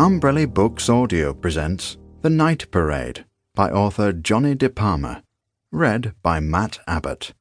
Umbrella Books Audio presents The Night Parade by author Johnny De Palma. Read by Matt Abbott.